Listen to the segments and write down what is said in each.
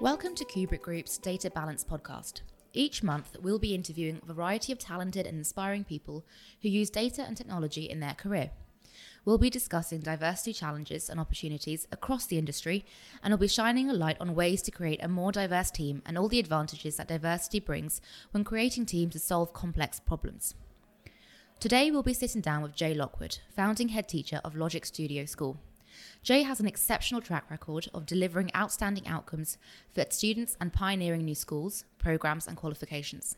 Welcome to Kubrick Group's Data Balance podcast. Each month, we'll be interviewing a variety of talented and inspiring people who use data and technology in their career. We'll be discussing diversity challenges and opportunities across the industry, and we'll be shining a light on ways to create a more diverse team and all the advantages that diversity brings when creating teams to solve complex problems. Today, we'll be sitting down with Jay Lockwood, founding head teacher of Logic Studio School. Jay has an exceptional track record of delivering outstanding outcomes for students and pioneering new schools, programs, and qualifications.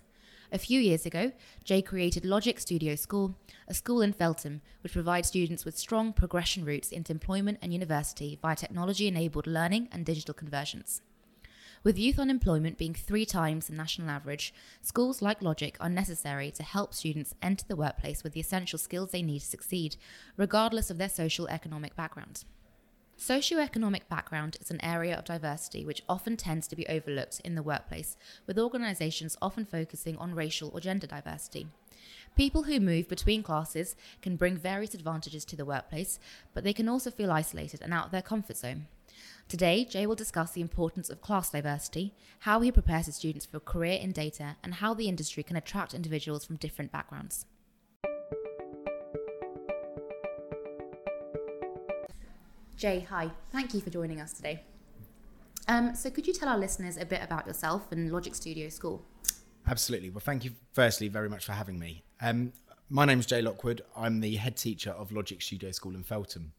A few years ago, Jay created Logic Studio School, a school in Feltham which provides students with strong progression routes into employment and university via technology enabled learning and digital conversions. With youth unemployment being three times the national average, schools like Logic are necessary to help students enter the workplace with the essential skills they need to succeed, regardless of their social economic background. Socioeconomic background is an area of diversity which often tends to be overlooked in the workplace, with organisations often focusing on racial or gender diversity. People who move between classes can bring various advantages to the workplace, but they can also feel isolated and out of their comfort zone. Today, Jay will discuss the importance of class diversity, how he prepares his students for a career in data, and how the industry can attract individuals from different backgrounds. Jay, hi. Thank you for joining us today. Um, so, could you tell our listeners a bit about yourself and Logic Studio School? Absolutely. Well, thank you, firstly, very much for having me. Um, my name is Jay Lockwood. I'm the head teacher of Logic Studio School in Feltham.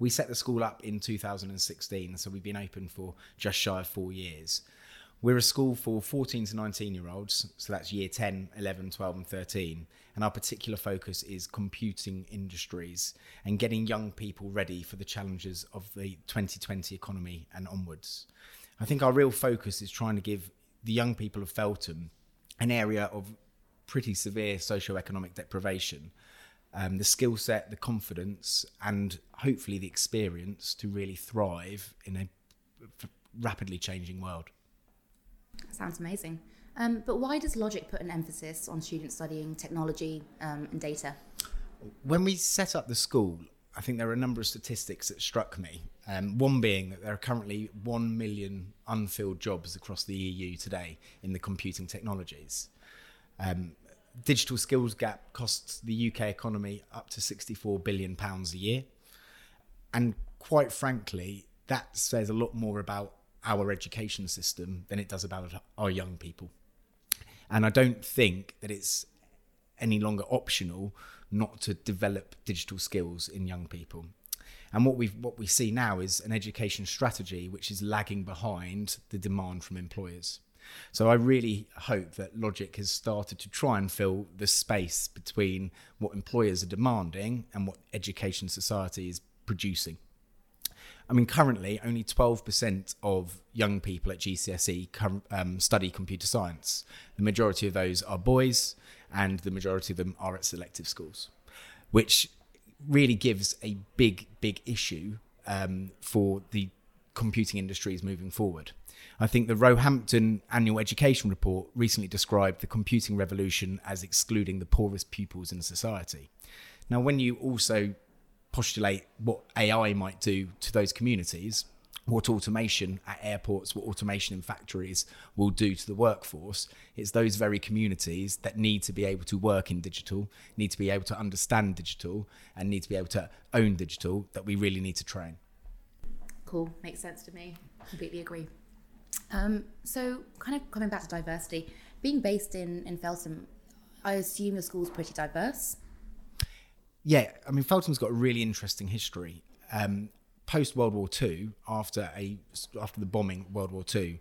We set the school up in 2016, so we've been open for just shy of four years. We're a school for 14 to 19 year olds, so that's year 10, 11, 12, and 13. And our particular focus is computing industries and getting young people ready for the challenges of the 2020 economy and onwards. I think our real focus is trying to give the young people of Feltham an area of pretty severe socio-economic deprivation, um, the skill set, the confidence, and hopefully the experience to really thrive in a rapidly changing world. Sounds amazing. Um, but why does Logic put an emphasis on students studying technology um, and data? When we set up the school, I think there are a number of statistics that struck me. Um, one being that there are currently 1 million unfilled jobs across the EU today in the computing technologies. Um, digital skills gap costs the UK economy up to 64 billion pounds a year. And quite frankly, that says a lot more about our education system than it does about our young people. And I don't think that it's any longer optional not to develop digital skills in young people. And what we what we see now is an education strategy which is lagging behind the demand from employers. So I really hope that Logic has started to try and fill the space between what employers are demanding and what education society is producing. I mean, currently, only 12% of young people at GCSE com- um, study computer science. The majority of those are boys, and the majority of them are at selective schools, which really gives a big, big issue um, for the computing industries moving forward. I think the Roehampton Annual Education Report recently described the computing revolution as excluding the poorest pupils in society. Now, when you also postulate what AI might do to those communities, what automation at airports, what automation in factories will do to the workforce. It's those very communities that need to be able to work in digital, need to be able to understand digital, and need to be able to own digital that we really need to train. Cool, makes sense to me. Completely agree. Um, so, kind of coming back to diversity, being based in, in Feltham, I assume your school's pretty diverse yeah, I mean, Feltham's got a really interesting history. Um, Post World War II, after a after the bombing of World War II,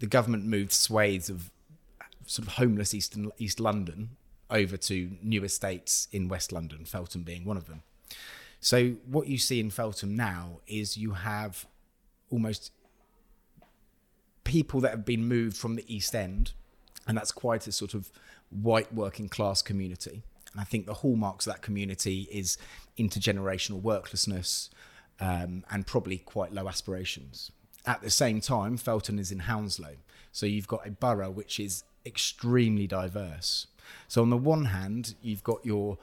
the government moved swathes of sort of homeless East East London over to new estates in West London, Feltham being one of them. So what you see in Feltham now is you have almost people that have been moved from the East End, and that's quite a sort of white working class community and I think the hallmarks of that community is intergenerational worklessness um, and probably quite low aspirations. At the same time, Feltham is in Hounslow. So you've got a borough which is extremely diverse. So on the one hand, you've got your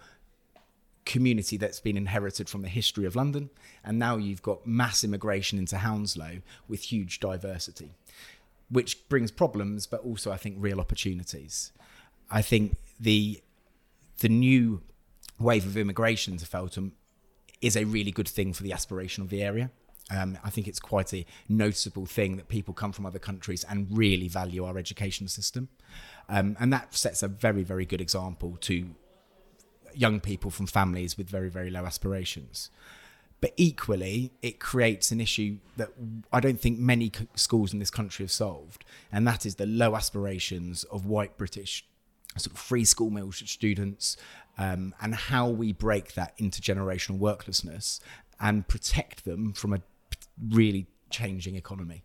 community that's been inherited from the history of London, and now you've got mass immigration into Hounslow with huge diversity, which brings problems, but also I think real opportunities. I think the the new wave of immigration to Feltham is a really good thing for the aspiration of the area. Um, I think it's quite a noticeable thing that people come from other countries and really value our education system. Um, and that sets a very, very good example to young people from families with very, very low aspirations. But equally, it creates an issue that I don't think many schools in this country have solved, and that is the low aspirations of white British sort of free school meal students, um, and how we break that intergenerational worklessness and protect them from a really changing economy.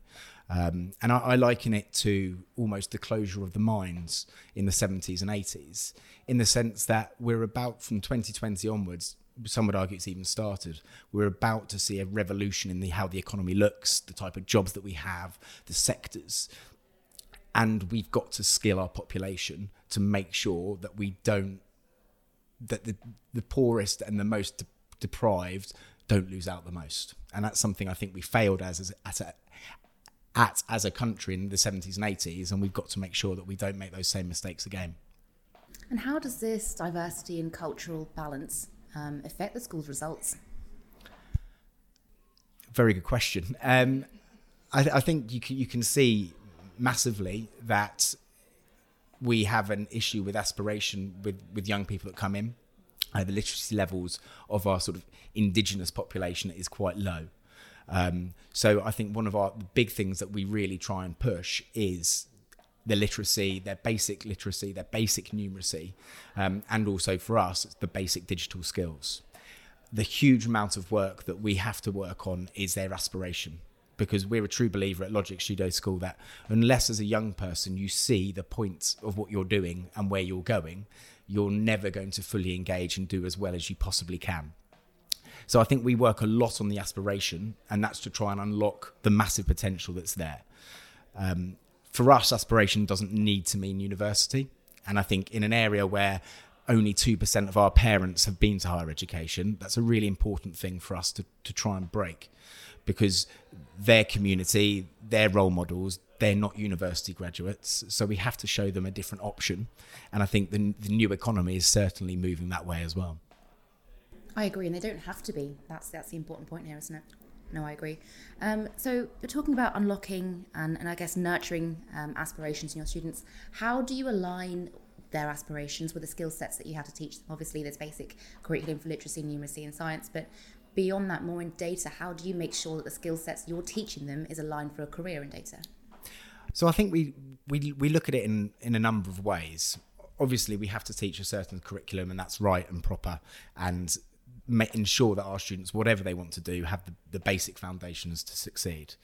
Um, and I, I, liken it to almost the closure of the mines in the 70s and 80s, in the sense that we're about from 2020 onwards. Some would argue it's even started. We're about to see a revolution in the how the economy looks, the type of jobs that we have, the sectors, and we've got to skill our population to make sure that we don't that the the poorest and the most de- deprived don't lose out the most. And that's something I think we failed as, as at a, at as a country in the 70s and 80s, and we've got to make sure that we don't make those same mistakes again. And how does this diversity and cultural balance um, affect the school's results? Very good question. Um, I, I, think you can, you can see massively that we have an issue with aspiration with, with young people that come in. Uh, the literacy levels of our sort of indigenous population is quite low. Um, so I think one of our big things that we really try and push is the literacy, their basic literacy, their basic numeracy, um, and also for us, the basic digital skills. The huge amount of work that we have to work on is their aspiration. Because we're a true believer at Logic Studio School that unless as a young person you see the points of what you're doing and where you're going, you're never going to fully engage and do as well as you possibly can. So I think we work a lot on the aspiration, and that's to try and unlock the massive potential that's there. Um, for us, aspiration doesn't need to mean university. And I think in an area where only 2% of our parents have been to higher education, that's a really important thing for us to, to try and break because their community, their role models, they're not university graduates. So we have to show them a different option. And I think the, the new economy is certainly moving that way as well. I agree, and they don't have to be. That's that's the important point here, isn't it? No, I agree. Um, so you're talking about unlocking and, and I guess nurturing um, aspirations in your students. How do you align their aspirations with the skill sets that you have to teach them? Obviously, there's basic curriculum for literacy, numeracy, and science, but beyond that, more in data, how do you make sure that the skill sets you're teaching them is aligned for a career in data? So I think we we we look at it in in a number of ways. Obviously, we have to teach a certain curriculum, and that's right and proper, and ensure that our students, whatever they want to do, have the, the basic foundations to succeed.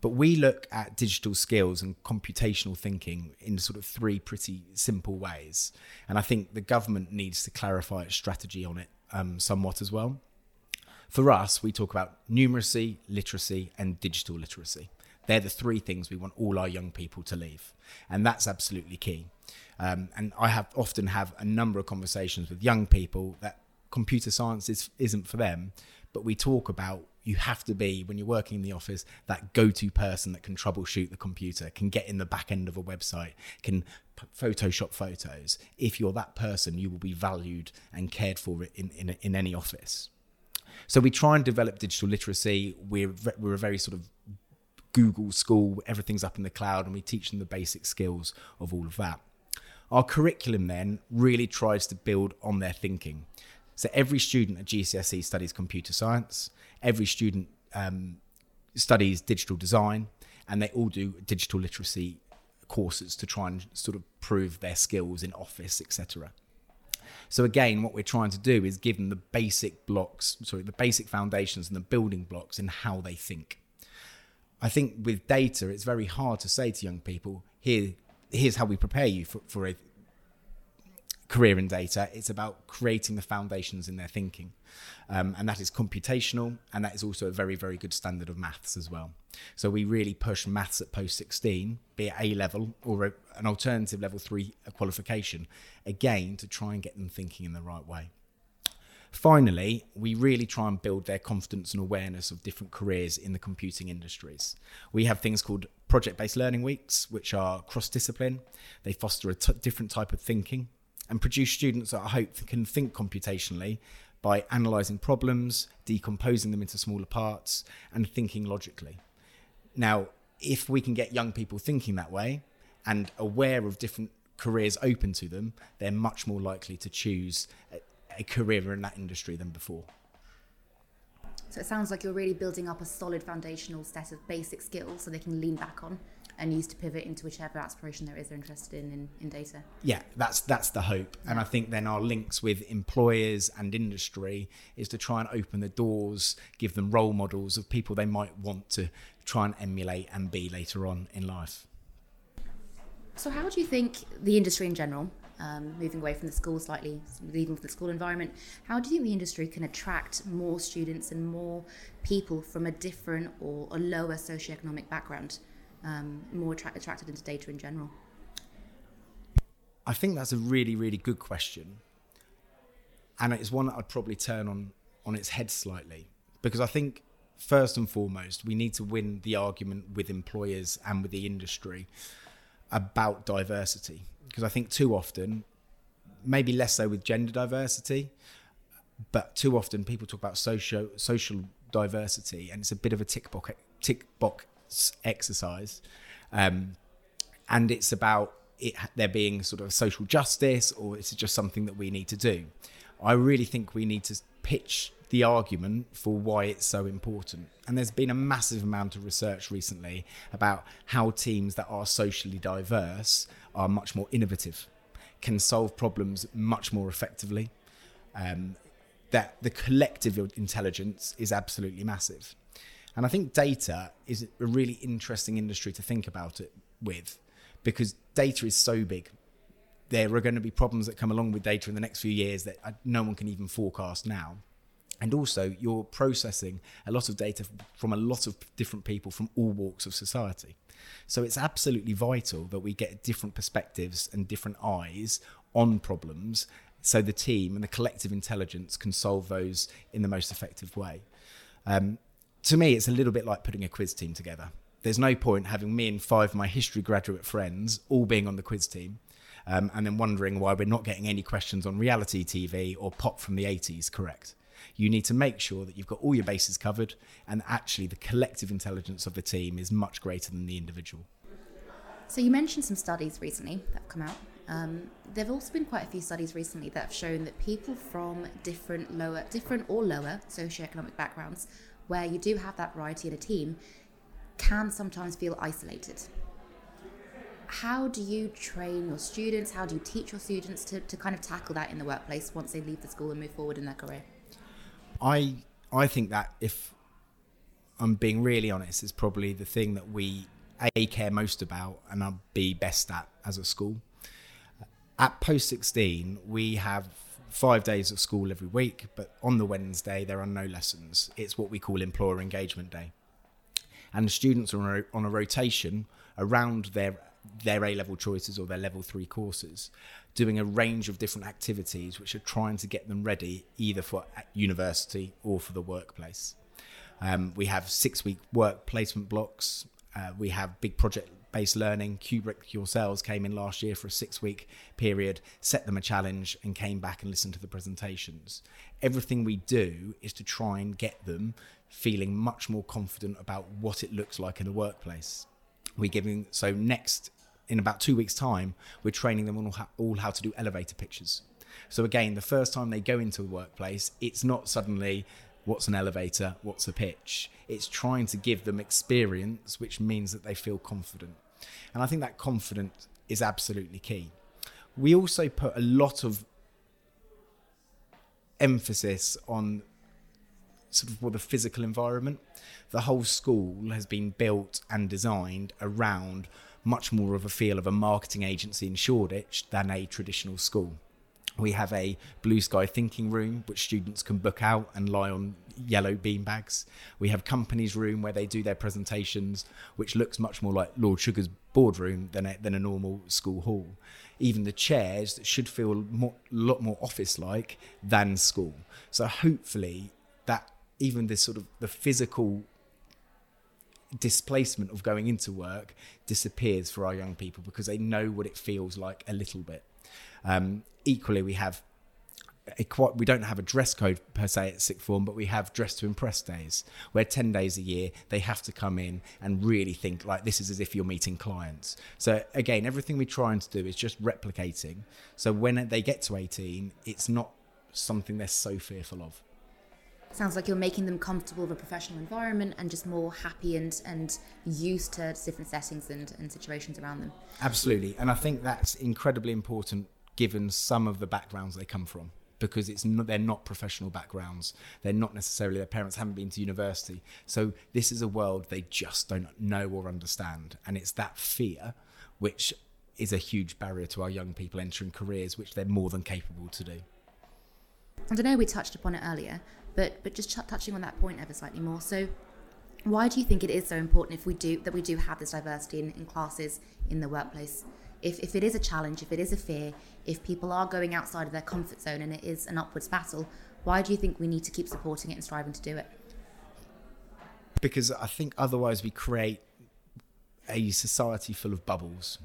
But we look at digital skills and computational thinking in sort of three pretty simple ways. And I think the government needs to clarify its strategy on it um, somewhat as well. For us, we talk about numeracy, literacy, and digital literacy. They're the three things we want all our young people to leave. And that's absolutely key. Um, and I have often have a number of conversations with young people that computer science is, isn't for them. But we talk about you have to be when you're working in the office that go-to person that can troubleshoot the computer, can get in the back end of a website, can Photoshop photos. If you're that person, you will be valued and cared for in in, in any office. So we try and develop digital literacy. We're we're a very sort of Google school. Everything's up in the cloud, and we teach them the basic skills of all of that. Our curriculum then really tries to build on their thinking. So every student at GCSE studies computer science. Every student um, studies digital design, and they all do digital literacy courses to try and sort of prove their skills in office, etc. So again, what we're trying to do is give them the basic blocks, sorry, the basic foundations and the building blocks in how they think. I think with data, it's very hard to say to young people, here, here's how we prepare you for, for a career in data. It's about creating the foundations in their thinking. Um, and that is computational, and that is also a very, very good standard of maths as well. So we really push maths at post 16, be it A level or a, an alternative level three qualification, again, to try and get them thinking in the right way. Finally, we really try and build their confidence and awareness of different careers in the computing industries. We have things called project based learning weeks, which are cross discipline. They foster a t- different type of thinking and produce students that I hope can think computationally by analysing problems, decomposing them into smaller parts, and thinking logically. Now, if we can get young people thinking that way and aware of different careers open to them, they're much more likely to choose a, a career in that industry than before. So it sounds like you're really building up a solid foundational set of basic skills so they can lean back on and use to pivot into whichever aspiration there is they're interested in, in in data. Yeah, that's that's the hope, and I think then our links with employers and industry is to try and open the doors, give them role models of people they might want to try and emulate and be later on in life. So, how do you think the industry in general, um, moving away from the school slightly, leaving the school environment, how do you think the industry can attract more students and more people from a different or a lower socioeconomic background, um, more attra- attracted into data in general? I think that's a really, really good question. And it's one that I'd probably turn on, on its head slightly. Because I think, first and foremost, we need to win the argument with employers and with the industry about diversity because I think too often, maybe less so with gender diversity, but too often people talk about social social diversity, and it's a bit of a tick box tick box exercise, um, and it's about it there being sort of social justice, or it's just something that we need to do. I really think we need to pitch the argument for why it's so important. And there's been a massive amount of research recently about how teams that are socially diverse are much more innovative, can solve problems much more effectively. Um, that the collective intelligence is absolutely massive. And I think data is a really interesting industry to think about it with because data is so big. There are going to be problems that come along with data in the next few years that no one can even forecast now and also you're processing a lot of data from a lot of different people from all walks of society. So it's absolutely vital that we get different perspectives and different eyes on problems so the team and the collective intelligence can solve those in the most effective way. Um, to me, it's a little bit like putting a quiz team together. There's no point having me and five of my history graduate friends all being on the quiz team um, and then wondering why we're not getting any questions on reality TV or pop from the 80s correct you need to make sure that you've got all your bases covered and actually the collective intelligence of the team is much greater than the individual. So you mentioned some studies recently that have come out. Um, there have also been quite a few studies recently that have shown that people from different lower, different or lower socioeconomic backgrounds, where you do have that variety in a team, can sometimes feel isolated. How do you train your students? How do you teach your students to, to kind of tackle that in the workplace once they leave the school and move forward in their career? I I think that if I'm being really honest, is probably the thing that we a care most about and I'll be best at as a school. At post 16, we have five days of school every week, but on the Wednesday there are no lessons. It's what we call employer engagement day, and the students are on a rotation around their their A level choices or their level three courses, doing a range of different activities which are trying to get them ready either for university or for the workplace. Um, we have six week work placement blocks. Uh, we have big project based learning. Kubrick yourselves came in last year for a six week period, set them a challenge, and came back and listened to the presentations. Everything we do is to try and get them feeling much more confident about what it looks like in the workplace we're giving so next in about two weeks time we're training them on all how, all how to do elevator pitches so again the first time they go into a workplace it's not suddenly what's an elevator what's a pitch it's trying to give them experience which means that they feel confident and i think that confidence is absolutely key we also put a lot of emphasis on sort of what the physical environment. The whole school has been built and designed around much more of a feel of a marketing agency in Shoreditch than a traditional school. We have a blue sky thinking room, which students can book out and lie on yellow beanbags. We have companies room where they do their presentations, which looks much more like Lord Sugar's boardroom than a, than a normal school hall. Even the chairs should feel a lot more office like than school. So hopefully that even this sort of the physical displacement of going into work disappears for our young people because they know what it feels like a little bit. Um, equally, we have a, we don't have a dress code per se at sixth form, but we have dress to impress days where 10 days a year they have to come in and really think like this is as if you're meeting clients. So, again, everything we're trying to do is just replicating. So, when they get to 18, it's not something they're so fearful of. Sounds like you're making them comfortable with a professional environment and just more happy and, and used to different settings and, and situations around them. Absolutely. And I think that's incredibly important given some of the backgrounds they come from because it's not, they're not professional backgrounds. They're not necessarily their parents haven't been to university. So this is a world they just don't know or understand, and it's that fear which is a huge barrier to our young people entering careers which they're more than capable to do. And I know. We touched upon it earlier, but but just ch- touching on that point ever slightly more. So, why do you think it is so important if we do that we do have this diversity in, in classes in the workplace? If if it is a challenge, if it is a fear, if people are going outside of their comfort zone and it is an upwards battle, why do you think we need to keep supporting it and striving to do it? Because I think otherwise we create a society full of bubbles.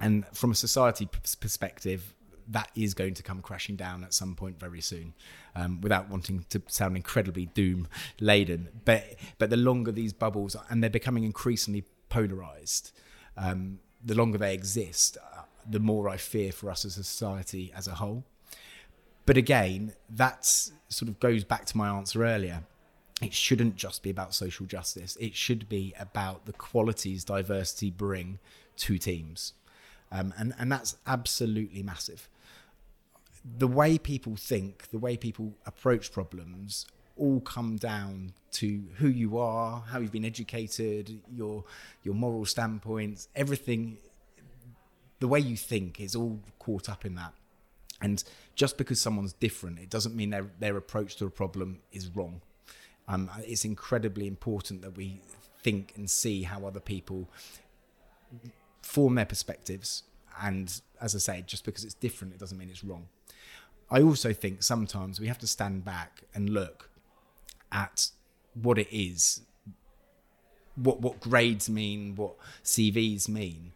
And from a society perspective, that is going to come crashing down at some point very soon, um, without wanting to sound incredibly doom laden. But but the longer these bubbles are, and they're becoming increasingly polarized, um, the longer they exist, uh, the more I fear for us as a society as a whole. But again, that sort of goes back to my answer earlier. It shouldn't just be about social justice. It should be about the qualities diversity bring to teams. Um, and, and that's absolutely massive the way people think, the way people approach problems, all come down to who you are, how you've been educated, your your moral standpoints, everything. The way you think is all caught up in that. And just because someone's different, it doesn't mean their their approach to a problem is wrong. Um, it's incredibly important that we think and see how other people form their perspectives. And as I say, just because it's different, it doesn't mean it's wrong. I also think sometimes we have to stand back and look at what it is, what what grades mean, what CVs mean.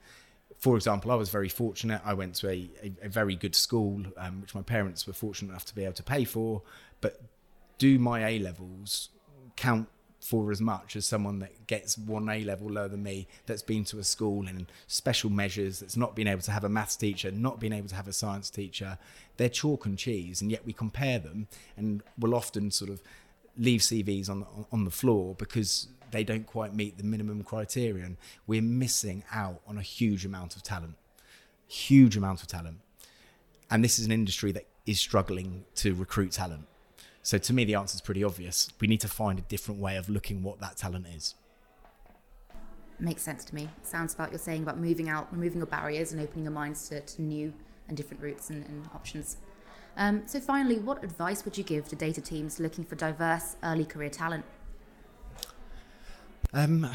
For example, I was very fortunate. I went to a, a, a very good school, um, which my parents were fortunate enough to be able to pay for. But do my A levels count for as much as someone that gets one A level lower than me, that's been to a school in special measures, that's not been able to have a maths teacher, not been able to have a science teacher. They're chalk and cheese, and yet we compare them, and we'll often sort of leave CVs on on the floor because they don't quite meet the minimum criterion. We're missing out on a huge amount of talent, huge amount of talent, and this is an industry that is struggling to recruit talent so to me, the answer is pretty obvious. We need to find a different way of looking what that talent is. Makes sense to me. Sounds about you're saying about moving out, removing your barriers, and opening your minds to, to new and different routes and, and options. Um, so finally, what advice would you give to data teams looking for diverse early career talent? Um,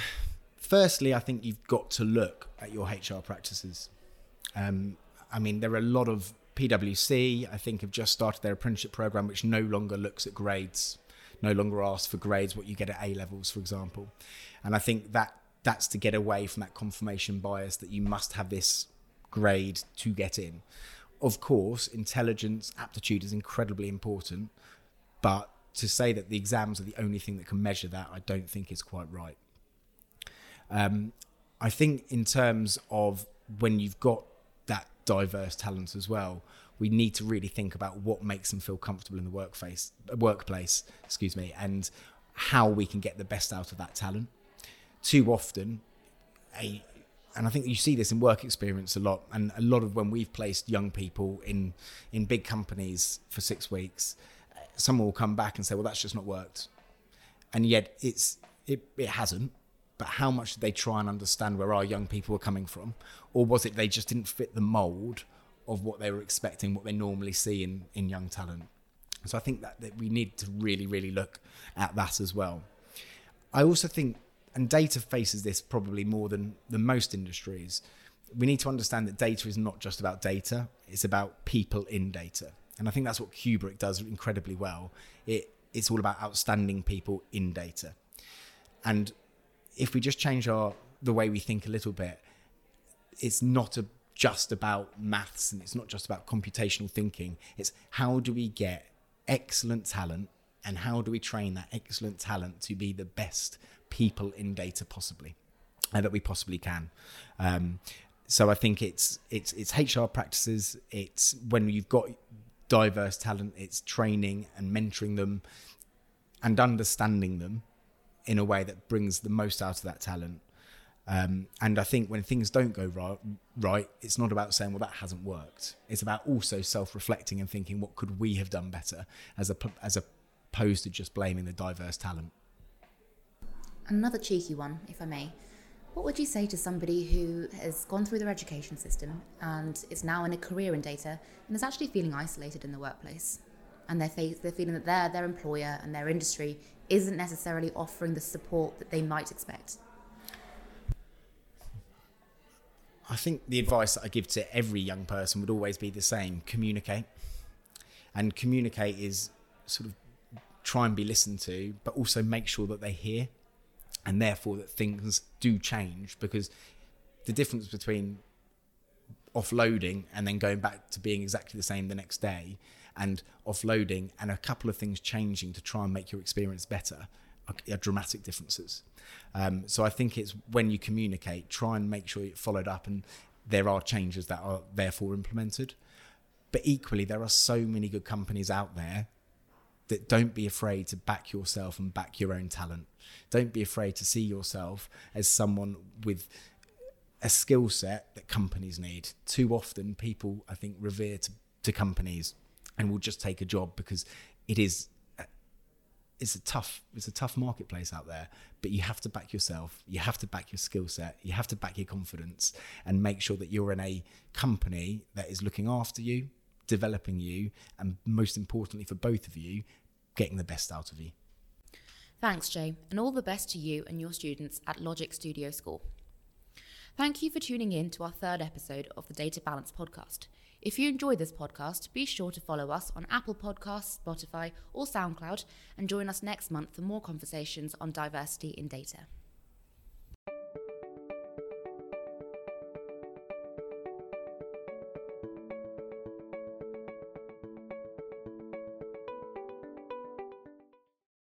firstly, I think you've got to look at your HR practices. Um, I mean, there are a lot of PwC, I think, have just started their apprenticeship program, which no longer looks at grades, no longer asks for grades, what you get at A levels, for example. And I think that that's to get away from that confirmation bias that you must have this grade to get in. Of course, intelligence, aptitude is incredibly important, but to say that the exams are the only thing that can measure that, I don't think is quite right. Um, I think in terms of when you've got that diverse talent as well, we need to really think about what makes them feel comfortable in the workplace, workplace, excuse me, and how we can get the best out of that talent. Too often, a and I think you see this in work experience a lot, and a lot of when we've placed young people in in big companies for six weeks, uh, someone will come back and say, "Well, that's just not worked," and yet it's it, it hasn't but how much did they try and understand where our young people were coming from? Or was it they just didn't fit the mold of what they were expecting, what they normally see in, in young talent. So I think that, that we need to really, really look at that as well. I also think, and data faces this probably more than, than most industries, we need to understand that data is not just about data, it's about people in data. And I think that's what Kubrick does incredibly well. It, it's all about outstanding people in data. And if we just change our the way we think a little bit, it's not a, just about maths and it's not just about computational thinking. It's how do we get excellent talent and how do we train that excellent talent to be the best people in data possibly uh, that we possibly can. Um, so I think it's it's it's HR practices. It's when you've got diverse talent. It's training and mentoring them and understanding them in a way that brings the most out of that talent. Um, and I think when things don't go right, right, it's not about saying, "Well, that hasn't worked." It's about also self-reflecting and thinking, "What could we have done better?" As a as opposed to just blaming the diverse talent. Another cheeky one, if I may. What would you say to somebody who has gone through their education system and is now in a career in data and is actually feeling isolated in the workplace? And they're, they're feeling that their, their employer and their industry isn't necessarily offering the support that they might expect? I think the advice that I give to every young person would always be the same communicate. And communicate is sort of try and be listened to, but also make sure that they hear and therefore that things do change because the difference between offloading and then going back to being exactly the same the next day and offloading and a couple of things changing to try and make your experience better are, are dramatic differences. Um, so I think it's when you communicate, try and make sure it's followed up and there are changes that are therefore implemented. But equally, there are so many good companies out there that don't be afraid to back yourself and back your own talent. Don't be afraid to see yourself as someone with a skill set that companies need. Too often, people, I think, revere to, to companies and will just take a job because it is it's a tough it's a tough marketplace out there but you have to back yourself you have to back your skill set you have to back your confidence and make sure that you're in a company that is looking after you developing you, and most importantly for both of you, getting the best out of you. Thanks, Jay, and all the best to you and your students at Logic Studio School. Thank you for tuning in to our third episode of the Data Balance podcast. If you enjoyed this podcast, be sure to follow us on Apple Podcasts, Spotify, or SoundCloud, and join us next month for more conversations on diversity in data.